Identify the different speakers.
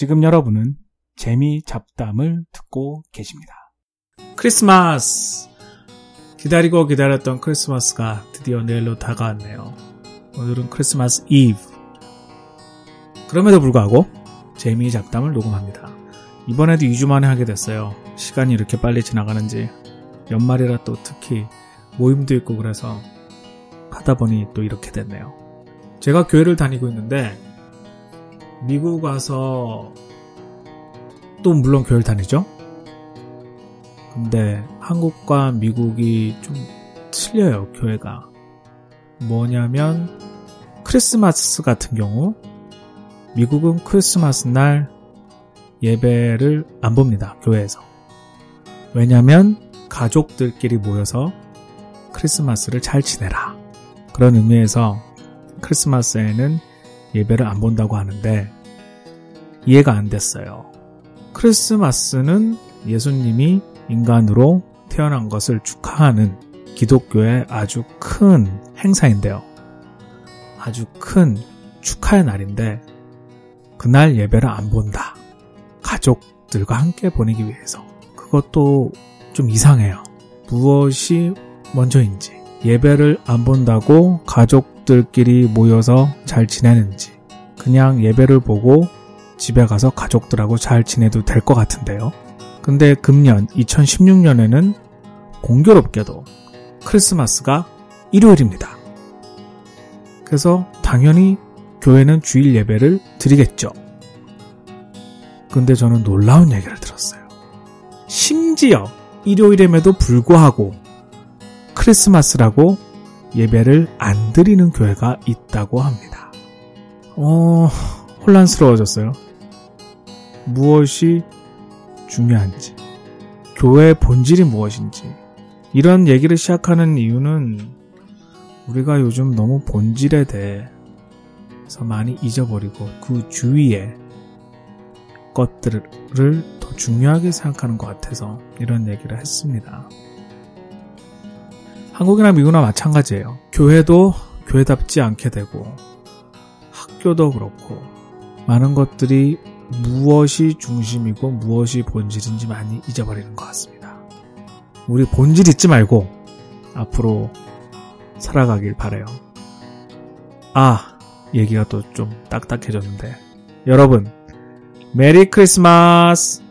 Speaker 1: 지금 여러분은 재미 잡담을 듣고 계십니다.
Speaker 2: 크리스마스! 기다리고 기다렸던 크리스마스가 드디어 내일로 다가왔네요. 오늘은 크리스마스 이브. 그럼에도 불구하고 재미 잡담을 녹음합니다. 이번에도 2주 만에 하게 됐어요. 시간이 이렇게 빨리 지나가는지. 연말이라 또 특히 모임도 있고 그래서 하다 보니 또 이렇게 됐네요. 제가 교회를 다니고 있는데 미국 와서 또 물론 교회를 다니죠. 근데 한국과 미국이 좀 틀려요, 교회가. 뭐냐면 크리스마스 같은 경우 미국은 크리스마스 날 예배를 안 봅니다, 교회에서. 왜냐면 가족들끼리 모여서 크리스마스를 잘 지내라. 그런 의미에서 크리스마스에는 예배를 안 본다고 하는데 이해가 안 됐어요. 크리스마스는 예수님이 인간으로 태어난 것을 축하하는 기독교의 아주 큰 행사인데요. 아주 큰 축하의 날인데 그날 예배를 안 본다. 가족들과 함께 보내기 위해서. 그것도 좀 이상해요. 무엇이 먼저인지. 예배를 안 본다고 가족 들끼리 모여서 잘 지내는지. 그냥 예배를 보고 집에 가서 가족들하고 잘 지내도 될 것 같은데요. 근데 금년 2016년에는 공교롭게도 크리스마스가 일요일입니다. 그래서 당연히 교회는 주일 예배를 드리겠죠. 근데 저는 놀라운 얘기를 들었어요. 심지어 일요일임에도 불구하고 크리스마스라고 예배를 안 드리는 교회가 있다고 합니다. 어, 혼란스러워졌어요. 무엇이 중요한지, 교회의 본질이 무엇인지, 이런 얘기를 시작하는 이유는 우리가 요즘 너무 본질에 대해서 많이 잊어버리고 그 주위에 것들을 더 중요하게 생각하는 것 같아서 이런 얘기를 했습니다. 한국이나 미국이나 마찬가지예요. 교회도 교회답지 않게 되고 학교도 그렇고 많은 것들이 무엇이 중심이고 무엇이 본질인지 많이 잊어버리는 것 같습니다. 우리 본질 잊지 말고 앞으로 살아가길 바래요. 아, 얘기가 또 좀 딱딱해졌는데. 여러분, 메리 크리스마스!